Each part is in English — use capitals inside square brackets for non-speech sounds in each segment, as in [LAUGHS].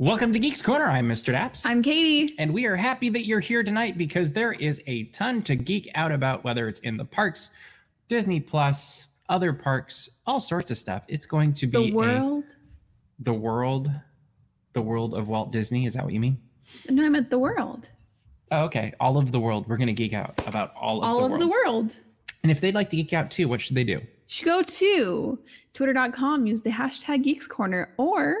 Welcome to Geeks Corner. I'm Mr. Daps. I'm Katie. and we are happy that you're here tonight because there is a ton to geek out about, whether it's in the parks, Disney Plus, other parks, all sorts of stuff. It's going to be The a- world. the world, the world of Walt Disney. Is that what you mean? No, I meant the world. Oh, okay. All of the world. We're going to geek out about all of, All the, of world. the world. And if they'd like to geek out too, what should they do? Should go to twitter.com, use the hashtag Geeks Corner, or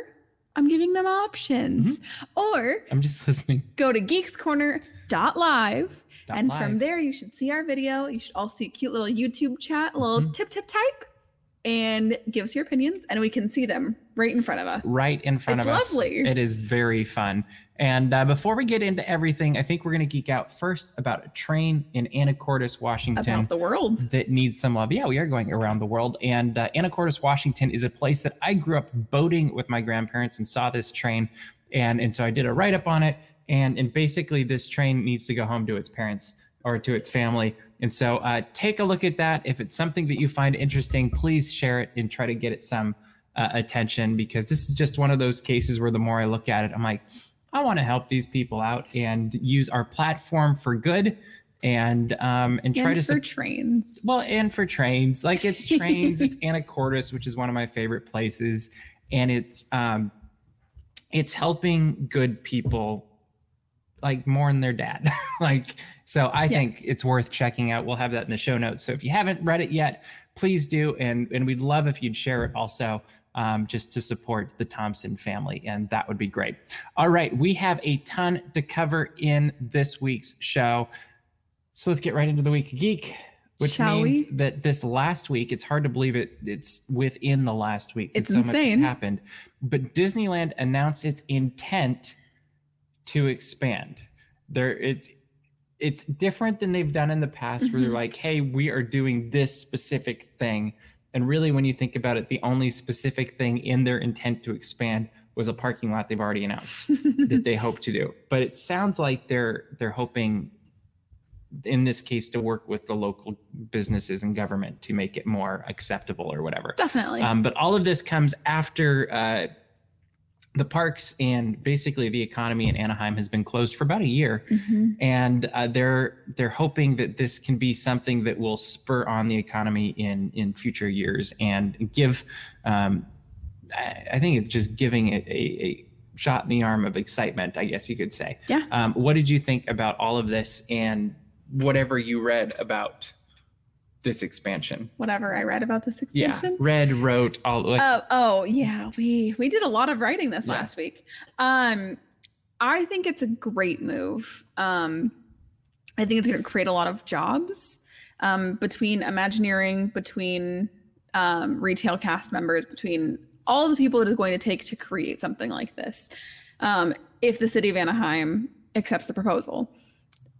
I'm giving them options. Mm-hmm. Or I'm just listening. go to geekscorner.live. Dot and live. from there, you should see our video. You should also see a cute little YouTube chat, a little Mhm. tip tip type, and give us your opinions, and we can see them right in front of us. right in front It's of us. lovely. It is very fun. And uh, before we get into everything, I think we're going to geek out first about a train in Anacortes, Washington. About the world. that needs some love. Yeah, we are going around the world. And uh, Anacortes, Washington is a place that I grew up boating with my grandparents and saw this train. And, and so I did a write up on it. And, and basically, this train needs to go home to its parents or to its family. And so uh, take a look at that. If it's something that you find interesting, please share it and try to get it some uh, attention because this is just one of those cases where the more I look at it, I'm like, I want to help these people out and use our platform for good and um, and try and to for sup- trains. well, and for trains, like it's [LAUGHS] trains, it's Anacortes, which is one of my favorite places, and it's um, it's helping good people like mourn their dad. [LAUGHS] like, so I think it's worth checking out. We'll have that in the show notes. So if you haven't read it yet, please do, and and we'd love if you'd share it also. Um, just to support the Thompson family, and that would be great. All right, we have a ton to cover in this week's show. So let's get right into the week of geek, which Shall means we? that this last week, it's hard to believe it. It's within the last week. It's so much insane. has happened. But Disneyland announced its intent to expand. There, it's it's different than they've done in the past, where they're Mhm. like, "Hey, we are doing this specific thing," and really, when you think about it, the only specific thing in their intent to expand was a parking lot they've already announced [LAUGHS] that they hope to do. But it sounds like they're they're hoping in this case to work with the local businesses and government to make it more acceptable or whatever. Definitely. Um, but all of this comes after uh, the parks and basically the economy in Anaheim has been closed for about a year, Mhm. and uh, they're they're hoping that this can be something that will spur on the economy in in future years and give. Um, I I think it's just giving it a, a shot in the arm of excitement, I guess you could say. Yeah. Um, what did you think about all of this and whatever you read about this expansion? Whatever I read about this expansion. Yeah, expansion. read, wrote, all. Like, Oh, oh yeah, we we did a lot of writing this Yeah. last week. Um, I think it's a great move. Um, I think it's going to create a lot of jobs um, between Imagineering, between um, retail cast members, between all the people it is going to take to create something like this. Um, if the city of Anaheim accepts the proposal,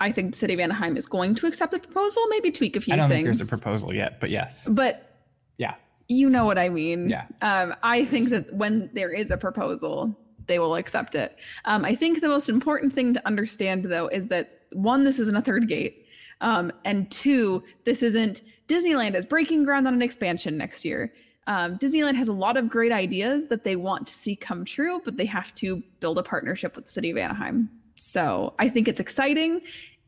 I think the city of Anaheim is going to accept the proposal. Maybe tweak a few I don't things. think there's a proposal yet, but yes. But Yeah. you know what I mean. Yeah. Um, I think that when there is a proposal, they will accept it. Um, I think the most important thing to understand, though, is that one, this isn't a third gate, um, and two, this isn't Disneyland is breaking ground on an expansion next year. Um, Disneyland has a lot of great ideas that they want to see come true, but they have to build a partnership with the city of Anaheim. So I think it's exciting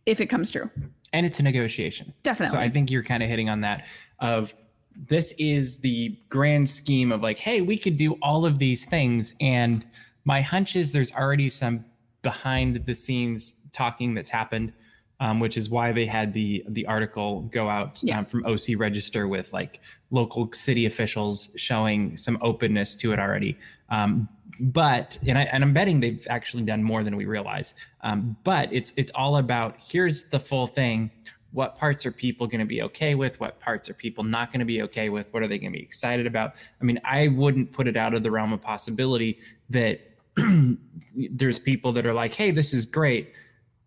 if it comes true. And it's a negotiation. Definitely. So I think you're kind of hitting on that of this is the grand scheme of like, hey, we could do all of these things. And my hunch is there's already some behind the scenes talking that's happened, um, which is why they had the the article go out Yeah. um, from OC Register with like local city officials showing some openness to it already. Um, but and, I, and I'm betting they've actually done more than we realize. Um, but it's it's all about here's the full thing. What parts are people going to be okay with? What parts are people not going to be okay with? What are they going to be excited about? I mean, I wouldn't put it out of the realm of possibility that [CLEARS THROAT] there's people that are like, "Hey, this is great.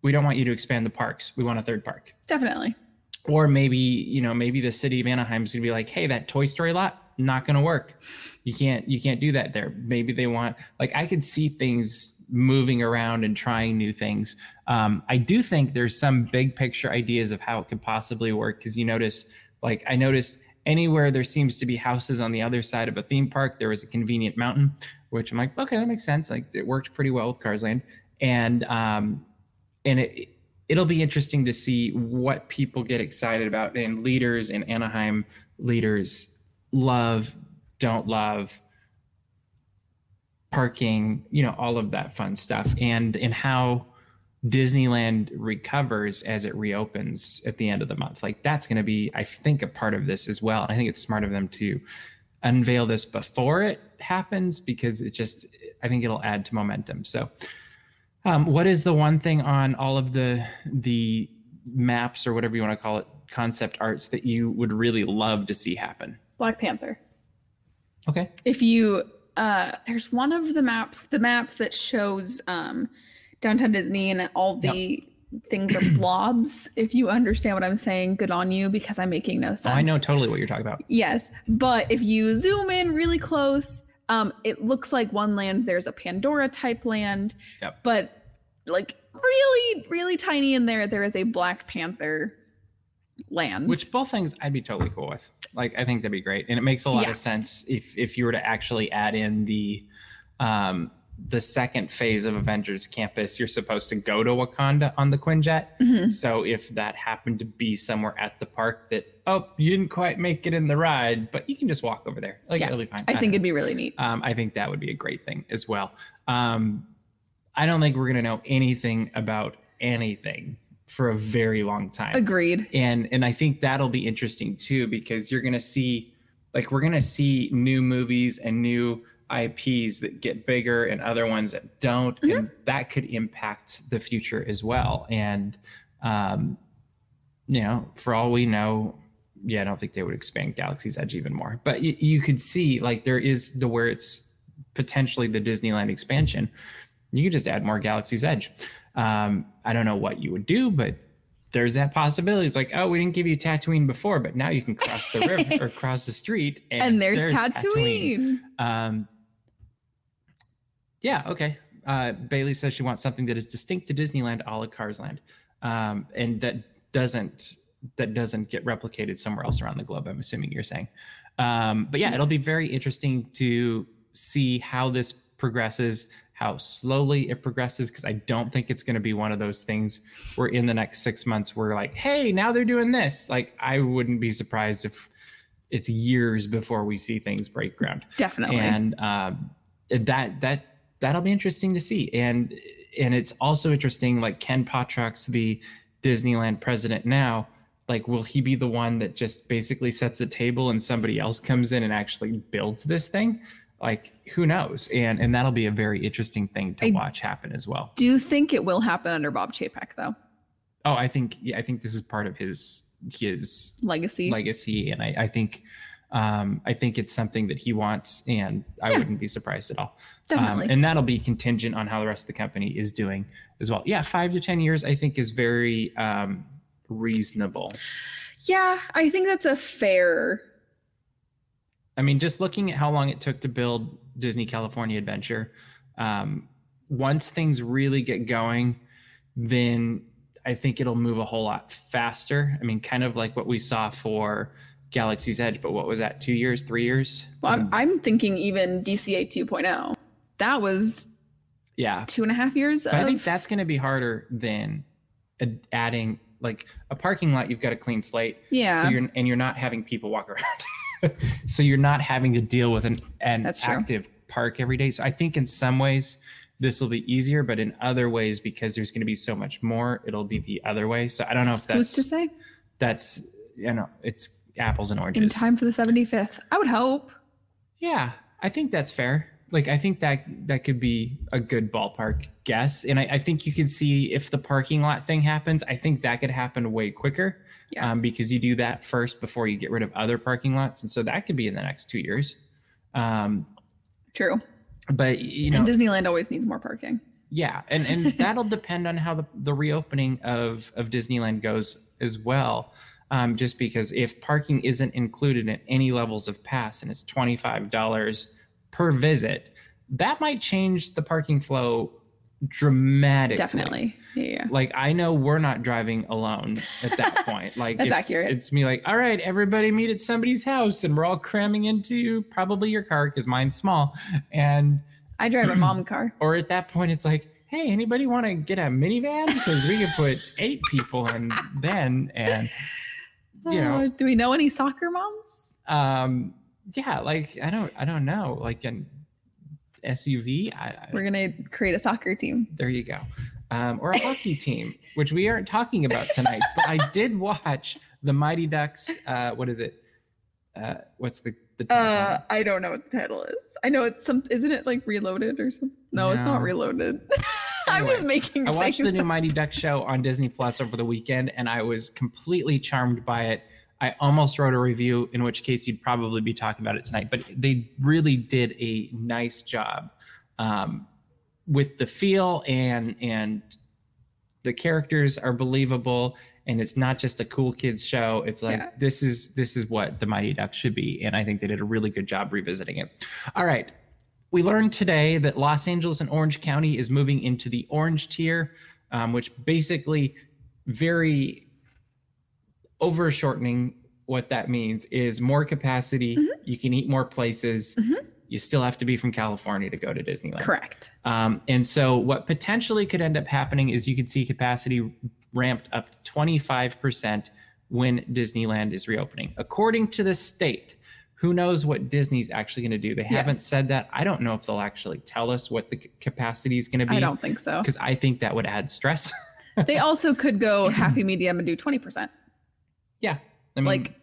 We don't want you to expand the parks. We want a third park." Definitely. or maybe you know maybe the city of Anaheim is gonna be like hey that toy story lot not gonna work. You can't you can't do that there. Maybe they want like i could see things moving around and trying new things. Um, i do think there's some big picture ideas of how it could possibly work because you notice like i noticed anywhere there seems to be houses on the other side of a theme park, there was a convenient mountain, which I'm like, okay, that makes sense. Like it worked pretty well with Cars Land, and um, and it it'll be interesting to see what people get excited about and leaders in Anaheim leaders love, don't love parking, you know, all of that fun stuff and and how Disneyland recovers as it reopens at the end of the month. Like that's going to be I think a part of this as well. I think it's smart of them to unveil this before it happens because it just I think it'll add to momentum. So um, what is the one thing on all of the the maps or whatever you want to call it concept arts that you would really love to see happen? Black Panther. Okay. If you uh there's one of the maps, the map that shows um downtown Disney and all the yep. things are [CLEARS THROAT] blobs. If you understand what I'm saying, good on you because I'm making no sense. Oh, I know totally what you're talking about. Yes. But if you zoom in really close, um, it looks like one land, there's a Pandora type land. Yep. But like really, really tiny in there, there is a Black Panther land. Which both things I'd be totally cool with. Like I think that'd be great. And it makes a lot yeah. of sense if if you were to actually add in the um the second phase of Avengers Campus, you're supposed to go to Wakanda on the Quinjet. Mm-hmm. So if that happened to be somewhere at the park that, oh, you didn't quite make it in the ride, but you can just walk over there. Like, yeah. it'll be fine. I, I think it'd be really neat. Um, I think that would be a great thing as well. Um, I don't think we're going to know anything about anything for a very long time. Agreed. And and I think that'll be interesting too because you're going to see like we're going to see new movies and new IPs that get bigger and other ones that don't mm-hmm. and that could impact the future as well. And um you know, for all we know, yeah, I don't think they would expand Galaxy's Edge even more. But you, you could see like there is the where it's potentially the Disneyland expansion. You could just add more Galaxy's Edge. Um, I don't know what you would do, but there's that possibility. It's like, oh, we didn't give you Tatooine before, but now you can cross the river [LAUGHS] or cross the street, and, and there's, there's, Tatooine. Tatooine. Um, yeah, okay. Uh, Bailey says she wants something that is distinct to Disneyland, a la Cars Land, um, and that doesn't that doesn't get replicated somewhere else around the globe. I'm assuming you're saying, um, but yeah, yes. it'll be very interesting to see how this progresses how slowly it progresses because I don't think it's going to be one of those things where in the next six months we're like, hey, now they're doing this. Like I wouldn't be surprised if it's years before we see things break ground. Definitely. And um, that that that'll be interesting to see. And and it's also interesting, like Ken Potrock's the Disneyland president now. Like, will he be the one that just basically sets the table and somebody else comes in and actually builds this thing? Like who knows? And and that'll be a very interesting thing to I watch happen as well. do you think it will happen under bob chapek though. Oh i think yeah i think this is part of his his legacy. legacy. And i i think um i think it's something that he wants and i yeah. wouldn't be surprised at all. Definitely. Um, and that'll be contingent on how the rest of the company is doing as well. Yeah five to ten years i think is very um reasonable. Yeah i think that's a fair I mean, just looking at how long it took to build Disney California Adventure, um, once things really get going, then I think it'll move a whole lot faster. I mean, kind of like what we saw for Galaxy's Edge, but what was that, two years, three years? Well, I'm, I'm thinking even DCA 2.0. That was yeah two and a half years. Of... I think that's going to be harder than adding like a parking lot. You've got a clean slate. Yeah. So you're and you're not having people walk [LAUGHS] around. [LAUGHS] so you're not having to deal with an, an active park every day. So I think in some ways this will be easier, but in other ways, because there's going to be so much more, it'll be the other way. So I don't know if that's who's to say. That's you know, it's apples and oranges. In time for the 75th, I would hope. Yeah, I think that's fair. Like I think that that could be a good ballpark guess, and I, I think you can see if the parking lot thing happens. I think that could happen way quicker yeah. um, because you do that first before you get rid of other parking lots, and so that could be in the next two years. Um, True, but you know, and Disneyland always needs more parking. Yeah, and and [LAUGHS] that'll depend on how the, the reopening of of Disneyland goes as well. Um, just because if parking isn't included at any levels of pass and it's twenty five dollars per visit, that might change the parking flow dramatically. Definitely. Yeah. Like I know we're not driving alone at that [LAUGHS] point. Like That's it's, accurate. It's me like, all right, everybody meet at somebody's house, and we're all cramming into probably your car because mine's small, and I drive a mom [CLEARS THROAT] car. or at that point it's like, hey, anybody want to get a minivan because we could put [LAUGHS] eight people in then, and you know, Uh, do we know any soccer moms? um, yeah, like I don't, I don't know, like an SUV. I, I, We're gonna create a soccer team. There you go. Um, or a hockey [LAUGHS] team, which we aren't talking about tonight. but I did watch the Mighty Ducks. Uh, what is it? Uh, what's the the Uh. I don't know what the title is. I know it's some. Isn't it like Reloaded or something? No, it's not No. Reloaded. [LAUGHS] Anyway, just making. I watched the new. Mighty Ducks show on Disney Plus over the weekend, and I was completely charmed by it. I almost wrote a review, in which case you'd probably be talking about it tonight. But they really did a nice job um, with the feel and and the characters are believable and it's not just a cool kids show it's like Yeah. this is this is what the mighty ducks should be and i think they did a really good job revisiting it all right we learned today that los angeles and orange county is moving into the orange tier um, which basically very over shortening what that means is more capacity you can eat more places Mhm. you still have to be from california to go to disneyland Correct. um, and so, what potentially could end up happening is you could see capacity ramped up to 25% when Disneyland is reopening. According to the state, who knows what Disney's actually going to do? They haven't said that. I don't know if they'll actually tell us what the capacity is going to be I don't think so. because I think that would add stress. they also could go [LAUGHS] happy medium and do twenty percent. Yeah. I mean, Like,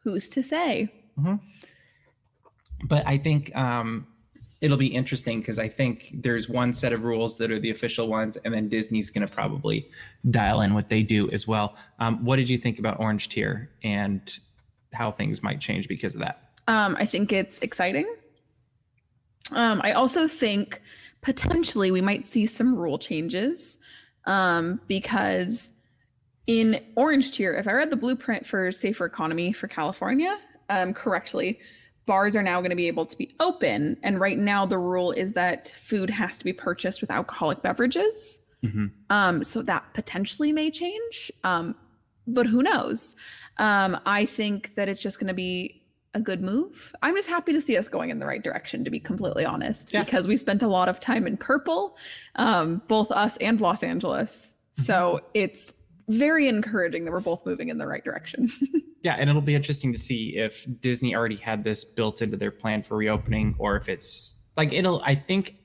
who's to say? but I think um, it'll be interesting because I think there's one set of rules that are the official ones, and then Disney's going to probably dial in what they do as well. Um, what did you think about Orange Tier and how things might change because of that? Um, I think it's exciting. Um, I also think potentially we might see some rule changes um, because in Orange Tier, if I read the blueprint for Safer Economy for California um, correctly, bars are now going to be able to be open. And right now, the rule is that food has to be purchased with alcoholic beverages. Mhm. Um, so that potentially may change, um, but who knows? Um, I think that it's just going to be a good move. I'm just happy to see us going in the right direction, to be completely honest, Yeah. because we spent a lot of time in purple, um, both us and Los Angeles. So it's very encouraging that we're both moving in the right direction. [LAUGHS] Yeah, and it'll be interesting to see if Disney already had this built into their plan for reopening, or if it's like it'll. I think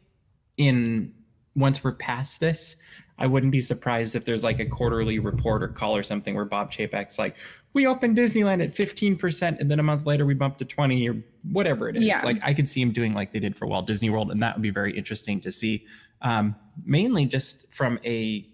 in once we're past this, I wouldn't be surprised if there's like a quarterly report or call or something where Bob Chapek's like, "We opened Disneyland at 15 percent, and then a month later we bumped to 20 or whatever it is." Yeah. Like I could see him doing like they did for Walt Disney World, and that would be very interesting to see. Um, mainly just from a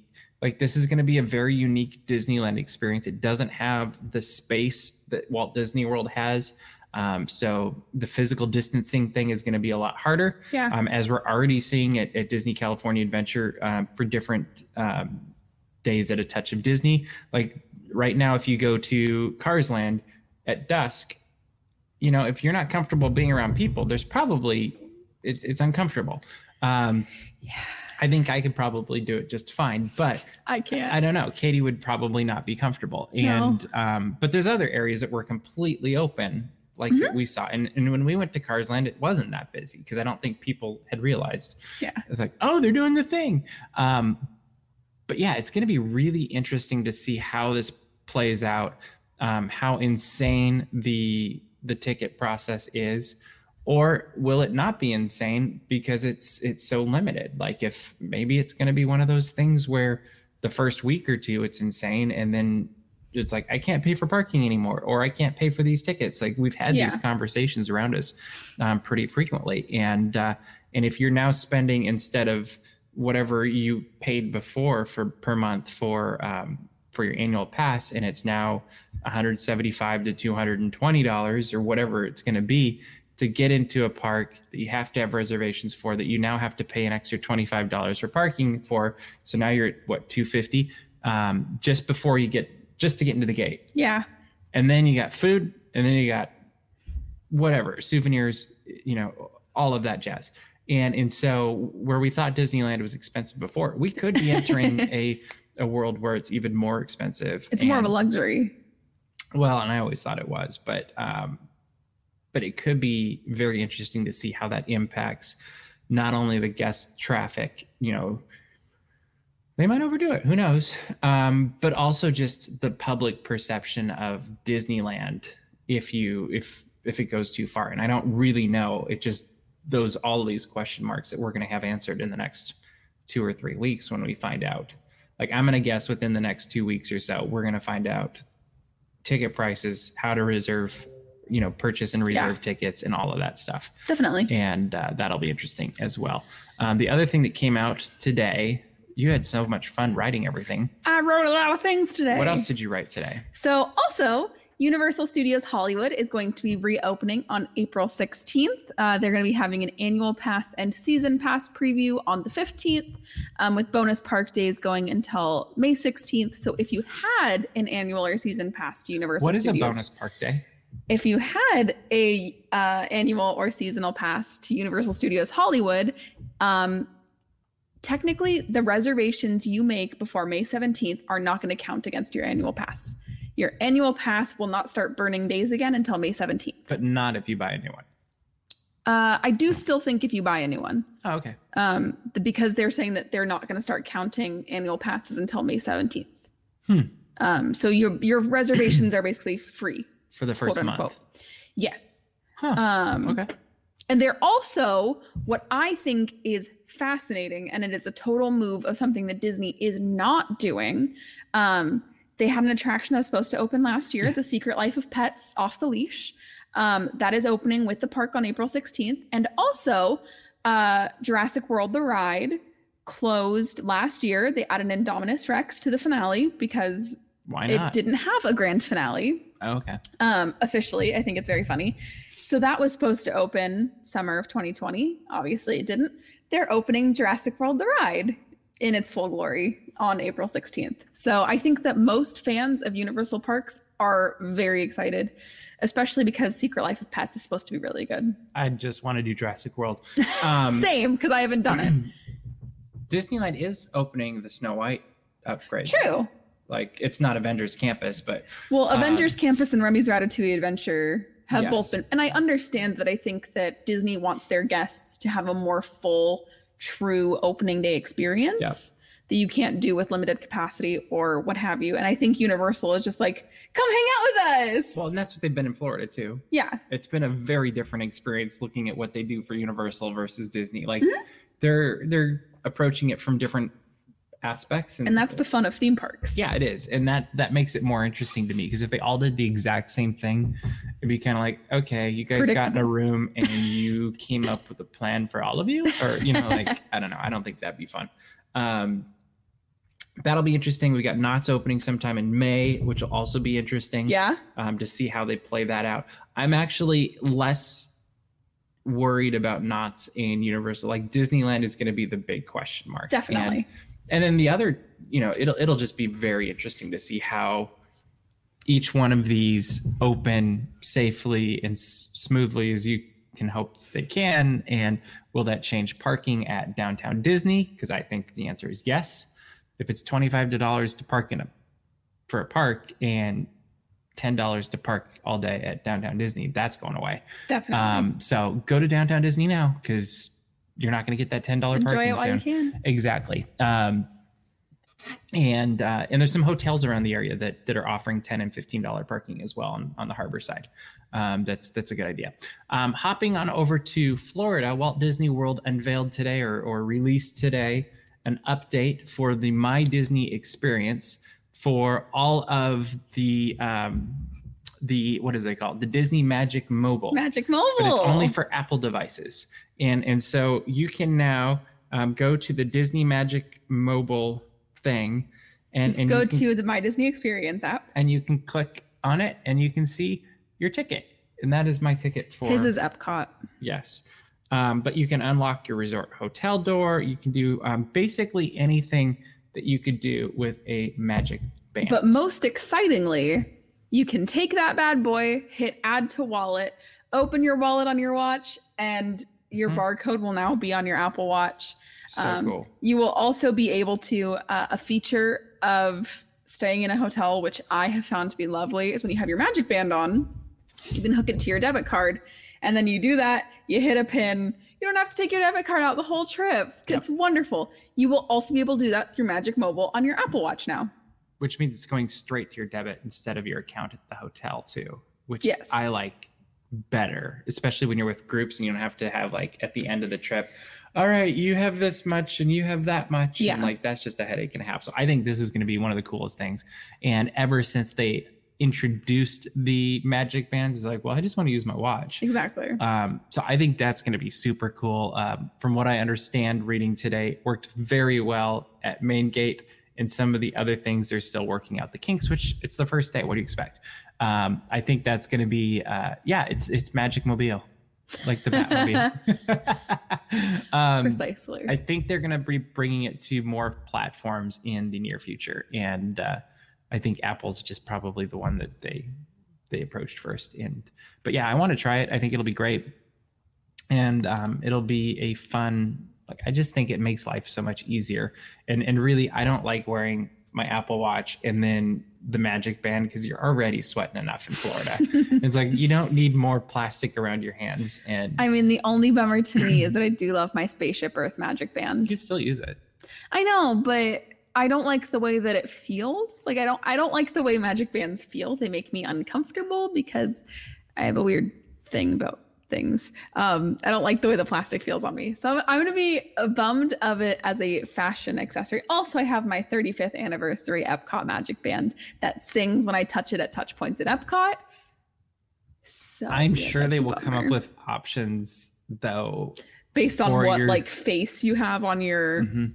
like this is going to be a very unique Disneyland experience. It doesn't have the space that Walt Disney World has. Um, so the physical distancing thing is going to be a lot harder, yeah. um, as we're already seeing at, at Disney California Adventure um, for different um, days at a touch of Disney. Like right now, if you go to Cars Land at dusk, you know, if you're not comfortable being around people, there's probably it's it's uncomfortable. Um, Yeah. I think I could probably do it just fine, but I can't. I don't know. Katie would probably not be comfortable. And um, but there's other areas that were completely open, like Mhm. we saw. And and when we went to Cars Land, it wasn't that busy because I don't think people had realized. Yeah. It's like, oh, they're doing the thing. Um, but yeah, it's going to be really interesting to see how this plays out, um, how insane the the ticket process is, or will it not be insane because it's it's so limited? Like if maybe it's going to be one of those things where the first week or two it's insane, and then it's like I can't pay for parking anymore, or I can't pay for these tickets. Like we've had these conversations around us um, pretty frequently, and uh, and if you're now spending instead of whatever you paid before for per month for um, for your annual pass, and it's now 175 to 220 dollars or whatever it's going to be to get into a park that you have to have reservations for that you now have to pay an extra 25 dollars for parking for. So now you're at what 250 um, just before you get just to get into the gate yeah. and then you got food and then you got whatever souvenirs you know all of that jazz And and so where we thought Disneyland was expensive before, we could be entering [LAUGHS] a a world where it's even more expensive. It's more of a And- luxury. well, and I always thought it was, but um, but it could be very interesting to see how that impacts not only the guest traffic, you know, they might overdo it, who knows, um, but also just the public perception of Disneyland if you if if it goes too far. And I don't really know. It just those all of these question marks that we're going to have answered in the next two or three weeks when we find out. Like I'm going to guess within the next two weeks or so, we're going to find out ticket prices, how to reserve, you know, purchase and reserve Yeah. tickets, and all of that stuff. Definitely. And uh, that'll be interesting as well. Um, the other thing that came out today, you had so much fun writing everything. I wrote a lot of things today. What else did you write today? So, also, Universal Studios Hollywood is going to be reopening on April 16th. Uh, they're going to be having an annual pass and season pass preview on the 15th, um, with bonus park days going until May 16th. So, if you had an annual or season pass to Universal What is a bonus park day? If you had a uh, annual or seasonal pass to Universal Studios Hollywood, um, technically the reservations you make before May 17th are not going to count against your annual pass. Your annual pass will not start burning days again until May 17th. But not if you buy a new one. Uh, I do still think if you buy a new one, Oh, okay. um, the, because they're saying that they're not going to start counting annual passes until May 17th. Hmm. Um, so your your reservations are basically free, For the first month. unquote. Yes. Huh. Um, okay. And they're also what I think is fascinating, and it is a total move of something that Disney is not doing. Um, they had an attraction that was supposed to open last year, Yeah. The Secret Life of Pets off the leash. Um, that is opening with the park on April 16th. And also, uh, Jurassic World The Ride closed last year. They added Indominus Rex to the finale because Why it didn't have a grand finale Oh, okay. um, officially. I think it's very funny. So that was supposed to open summer of 2020. Obviously, it didn't. They're opening Jurassic World: The Ride in its full glory on April 16th. So I think that most fans of Universal Parks are very excited, especially because Secret Life of Pets is supposed to be really good. I just want to do Jurassic World. [LAUGHS] Um, Same, because I haven't done it. [CLEARS THROAT] Disneyland is opening the Snow White upgrade. True. Like it's not Avengers Campus, but Well, Um, Avengers Campus and Remy's Ratatouille Adventure have Yes. both been, and I understand that I think that Disney wants their guests to have a more full, true opening day experience Yeah. that you can't do with limited capacity or what have you. And I think Universal is just like, come hang out with us. well, and that's what they've been in Florida too. yeah, It's been a very different experience looking at what they do for Universal versus Disney. Like Mm-hmm. they're they're approaching it from different aspects, and that's the fun of theme parks. yeah, it is, and that that makes it more interesting to me because if they all did the exact same thing, it'd be kind of like, okay, you guys got in a room and you came up with a plan for all of you, or you know, like [LAUGHS] I don't know, I don't think that'd be fun. Um, that'll be interesting. We got Knott's opening sometime in May, which will also be interesting Yeah. um, to see how they play that out. I'm actually less worried about Knott's in Universal. Like Disneyland is going to be the big question mark. Definitely. And, and then the other, you know, it'll it'll just be very interesting to see how each one of these open safely and s- smoothly as you can hope they can. And will that change parking at downtown Disney? Because I think the answer is yes. If it's twenty five dollars to park in a for a park and ten dollars to park all day at downtown Disney, that's going away. Definitely. Um, so go to downtown Disney now because you're not going to get that ten dollar parking it while soon. you can. Exactly. Um, and uh, and there's some hotels around the area that that are offering ten and fifteen dollar parking as well on, on the harbor side. Um, that's that's a good idea. Um, hopping on over to Florida, Walt Disney World unveiled today or or released today an update for the My Disney experience for all of the um, the what is it called the Disney Magic Mobile Magic Mobile. but it's only for Apple devices. And and so you can now um, go to the Disney Magic Mobile thing, and and Go can, to the My Disney Experience app. and you can click on it, and you can see your ticket. And that is my ticket for His is Epcot. yes. Um, but you can unlock your resort hotel door. You can do um, basically anything that you could do with a Magic Band. But most excitingly, you can take that bad boy, hit add to wallet, open your wallet on your watch, and your Mhm. barcode will now be on your Apple Watch. So Um, cool. You will also be able to uh, a feature of staying in a hotel, which I have found to be lovely, is when you have your Magic Band on, you can hook it to your debit card, and then you do that. You hit a pin. You don't have to take your debit card out the whole trip. Yep. It's wonderful. You will also be able to do that through Magic Mobile on your Apple Watch now. Which means it's going straight to your debit instead of your account at the hotel too. Which Yes. I like better, especially when you're with groups and you don't have to have like at the end of the trip. All right, you have this much and you have that much. Yeah. And like that's just a headache and a half. So I think this is going to be one of the coolest things. And ever since they introduced the magic bands, it's like, well, I just want to use my watch. Exactly. Um, so I think that's going to be super cool. Um, from what I understand, reading today worked very well at Main Gate, and some of the other things they're still working out the kinks. Which it's the first day. What do you expect? Um, I think that's going to be, uh, yeah, it's it's Magic Mobile, like the Batmobile. [LAUGHS] [LAUGHS] um, Precisely. I think they're going to be bringing it to more platforms in the near future, and uh, I think Apple's just probably the one that they they approached first. And but yeah, I want to try it. I think it'll be great, and um, it'll be a fun. Like I just think it makes life so much easier. And and really, I don't like wearing my Apple Watch and then the Magic Band because you're already sweating enough in Florida. [LAUGHS] it's like you don't need more plastic around your hands, and I mean, the only bummer to me is that I do love my Spaceship Earth Magic you Band. can still use it. I know, but I don't like the way that it feels. Like I don't I don't like the way magic bands feel. They make me uncomfortable because I have a weird thing about things. Um, I don't like the way the plastic feels on me. So I'm, I'm going to be bummed of it as a fashion accessory. Also, I have my 35th anniversary Epcot magic band that sings when I touch it at touch points at Epcot. So I'm yeah, sure they will come up with options though, based on what your- like face you have on your Mhm.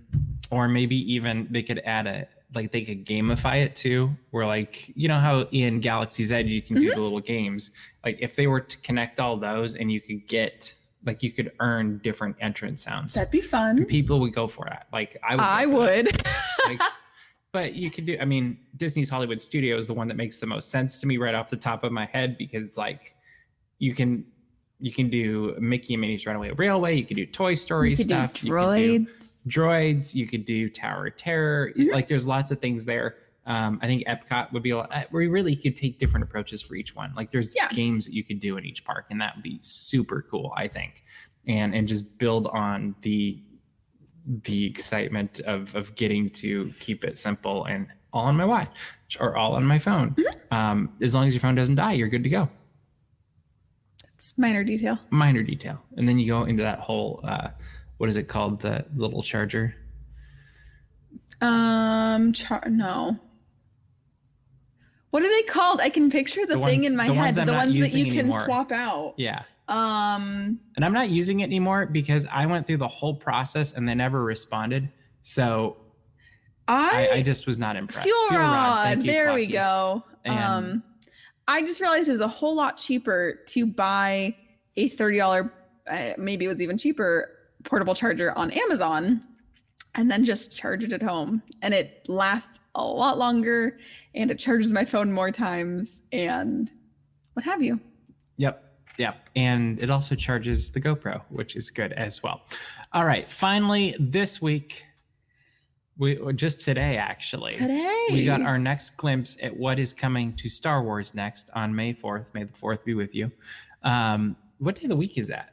or maybe even they could add a like they could gamify it too, where like you know how in Galaxy's Edge you can Mm-hmm. do the little games. Like if they were to connect all those and you could get like you could earn different entrance sounds, That'd be fun. people would go for that. Like I would. I would. like, [LAUGHS] but you could do i mean disney's hollywood studio is the one that makes the most sense to me right off the top of my head because like you can you can do mickey and minnie's runaway railway you can do toy story You stuff you could do droids. droids you could do tower of terror Mhm. like there's lots of things there um, I think Epcot would be a lot. uh, We really could take different approaches for each one. Like there's Yeah. games that you could do in each park, and that would be super cool. I think, and and just build on the the excitement of of getting to keep it simple and all on my watch or all on my phone. Mm-hmm. Um, as long as your phone doesn't die, you're good to go. It's minor detail. Minor detail, and then you go into that whole uh, what is it called? The little charger. Um, char- no. What are they called? I can picture the, The thing ones- in my the head. ones the ones that you can anymore. swap out. Yeah. Um, and I'm not using it anymore because I went through the whole process and they never responded. So I, I, I just was not impressed. fuel, rod. you, there we go. And- um, I just realized it was a whole lot cheaper to buy a thirty dollar, uh, maybe it was even cheaper portable charger on Amazon, and then just charge it at home, and it lasts a lot longer, and it charges my phone more times, and what have you. Yep. Yep. And it also charges the GoPro, which is good as well. All right. Finally, this week, we just today actually. Today We got our next glimpse at what is coming to Star Wars next on May 4th. May the 4th be with you. Um, what day of the week is that?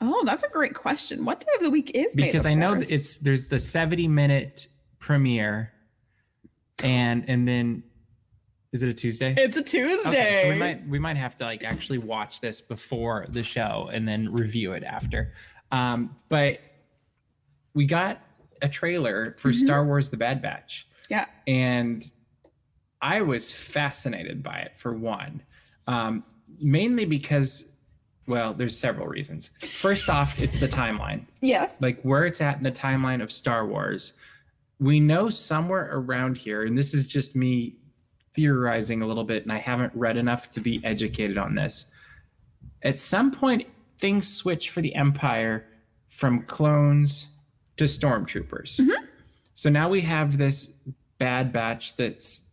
Oh, that's a great question. What day of the week is May because I know 4th? that it's there's the 70 minute premiere and and then is it a Tuesday? it's a Tuesday. Okay, so we might we might have to like actually watch this before the show and then review it after. Um, but we got a trailer for Mhm. Star Wars: The Bad Batch, Yeah. and I was fascinated by it for one, um, mainly because, well, there's several reasons. First off, it's the timeline Yes. like where it's at in the timeline of Star Wars. We know somewhere around here, and this is just me theorizing a little bit, and I haven't read enough to be educated on this. At some point, things switch for the Empire from clones to stormtroopers. So now we have this bad batch that's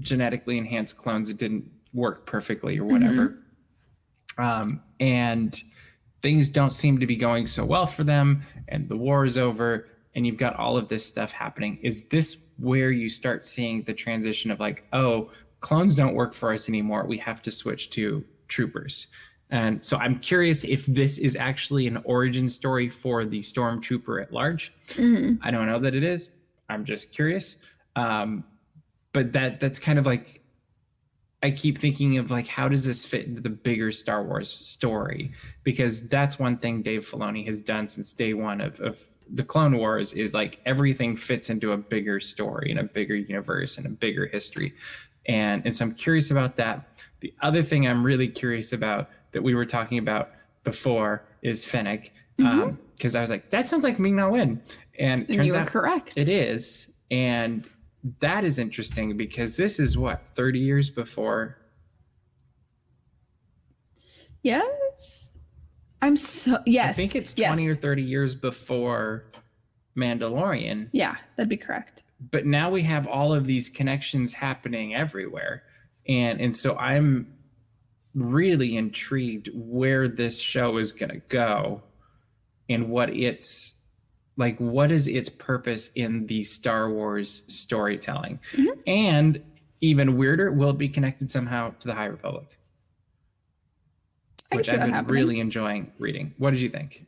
genetically enhanced clones that didn't work perfectly or whatever. Um, and things don't seem to be going so well for them and the war is over and you've got all of this stuff happening. Is this where you start seeing the transition of like oh clones don't work for us anymore. We have to switch to troopers and so i'm curious if this is actually an origin story for the stormtrooper at large Mhm. i don't know that it is i'm just curious um, but that that's kind of like I keep thinking of like how does this fit into the bigger Star Wars story? Because that's one thing Dave Filoni has done since day one of, of the Clone Wars is like everything fits into a bigger story and a bigger universe and a bigger history. And and so I'm curious about that. The other thing I'm really curious about that we were talking about before is Fennec. Um, because I was like, that sounds like Ming Na Wen. And turns out correct. it is. And that is interesting because this is what, 30 years before yes. I'm so yes. I think it's 20 yes. or 30 years before Mandalorian. Yeah, that'd be correct. But now we have all of these connections happening everywhere. And and so I'm really intrigued where this show is going to go and what its like what is its purpose in the Star Wars storytelling. Mhm. And even weirder, will it be connected somehow to the High Republic? I Which I've been happening. really enjoying reading. What did you think?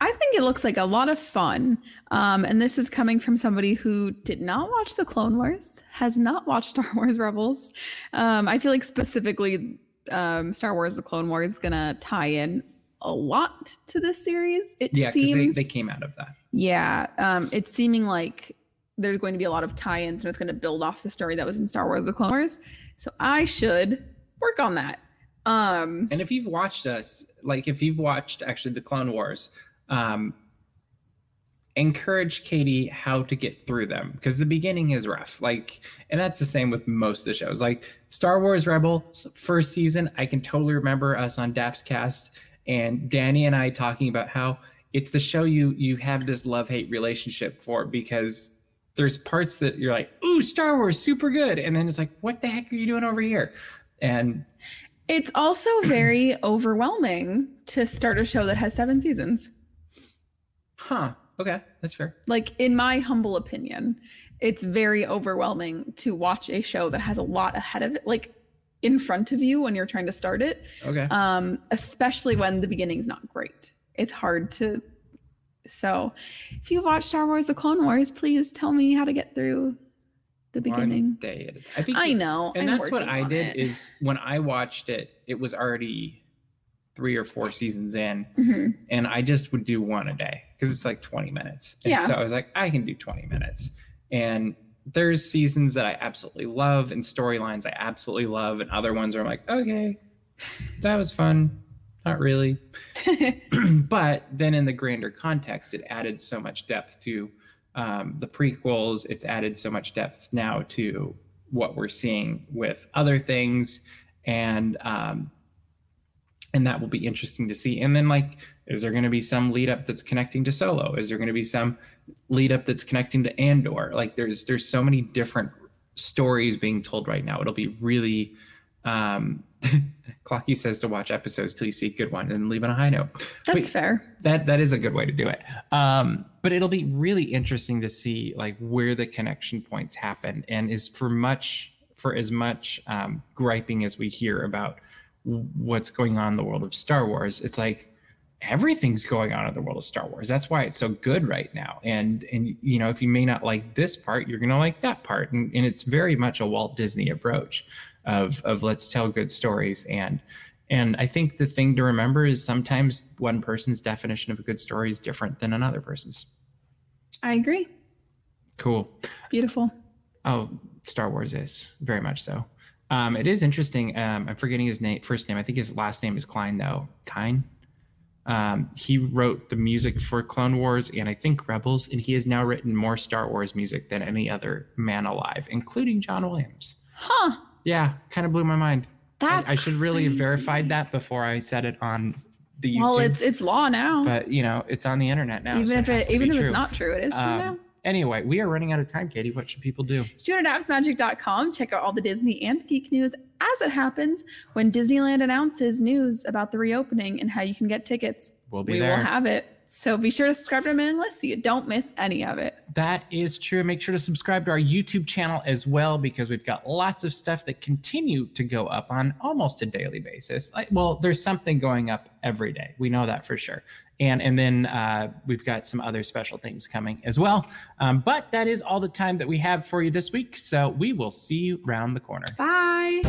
I think it looks like a lot of fun. Um, and this is coming from somebody who did not watch the Clone Wars, has not watched [LAUGHS] Star Wars Rebels. Um, I feel like specifically um, Star Wars The Clone Wars is going to tie in a lot to this series. It Yeah, because they, they came out of that. Yeah, um, it's seeming like there's going to be a lot of tie-ins and it's going to build off the story that was in Star Wars: The Clone Wars. So I should work on that. Um, And if you've watched us, like if you've watched actually the Clone Wars, um, encourage Katie how to get through them because the beginning is rough. Like, and that's the same with most of the shows. Like Star Wars Rebels first season, I can totally remember us on Dapscast and Danny and I talking about how it's the show you you have this love hate relationship for because there's parts that you're like, ooh, Star Wars, super good, and then it's like, what the heck are you doing over here? And it's also [CLEARS THROAT] very overwhelming to start a show that has seven seasons. Huh. Okay, that's fair. Like, in my humble opinion, it's very overwhelming to watch a show that has a lot ahead of it, like in front of you when you're trying to start it. Okay. um, especially when the beginning's not great. It's hard to. So, if you've watched Star Wars: The Clone Wars, please tell me how to get through the One beginning. day a time. I think. I know, And I'm that's what I did. it. Is when I watched it, it was already three or four seasons in, Mhm. and I just would do one a day because it's like twenty minutes. And Yeah. So I was like, I can do twenty minutes, and there's seasons that I absolutely love and storylines I absolutely love, and other ones where I'm like, okay, that was fun. Not really. [LAUGHS] but then in the grander context, it added so much depth to um, the prequels. It's added so much depth now to what we're seeing with other things, and um, and that will be interesting to see. And then like, is there going to be some lead up that's connecting to Solo? Is there going to be some lead up that's connecting to Andor? Like, there's there's so many different stories being told right now. It'll be really. Um, [LAUGHS] Clocky says to watch episodes till you see a good one and leave on a high note. That's Wait, fair. that that is a good way to do it. Um, but it'll be really interesting to see like where the connection points happen, and is for much for as much um, griping as we hear about what's going on in the world of Star Wars. It's like everything's going on in the world of Star Wars. That's why it's so good right now. And and you know if you may not like this part, you're gonna like that part, and, and it's very much a Walt Disney approach of of let's tell good stories and and I think the thing to remember is sometimes one person's definition of a good story is different than another person's. I agree. Cool. Beautiful. Oh, Star Wars is very much so. Um, it is interesting. Um, I'm forgetting his name, first name. I think his last name is Klein, though. Kine. Um, he wrote the music for Clone Wars and I think Rebels, and he has now written more Star Wars music than any other man alive, including John Williams. Huh. Yeah, kind of blew my mind. I- That's. I, should really have verified that before I said it on the YouTube. Well, it's it's law now. but you know, it's on the internet now. even so if has it even if it's not true, it is true Um, now. Anyway, we are running out of time, Katie. What should people do? Shoot at dapsmagic.com. Check out all the Disney and geek news as it happens when Disneyland announces news about the reopening and how you can get tickets. We'll be we there. will have it. So be sure to subscribe to our mailing list so you don't miss any of it. That is true. Make sure to subscribe to our YouTube channel as well because we've got lots of stuff that continue to go up on almost a daily basis. Like, well, there's something going up every day. We know that for sure. And and then uh, we've got some other special things coming as well. Um, but that is all the time that we have for you this week. So we will see you round the corner. Bye.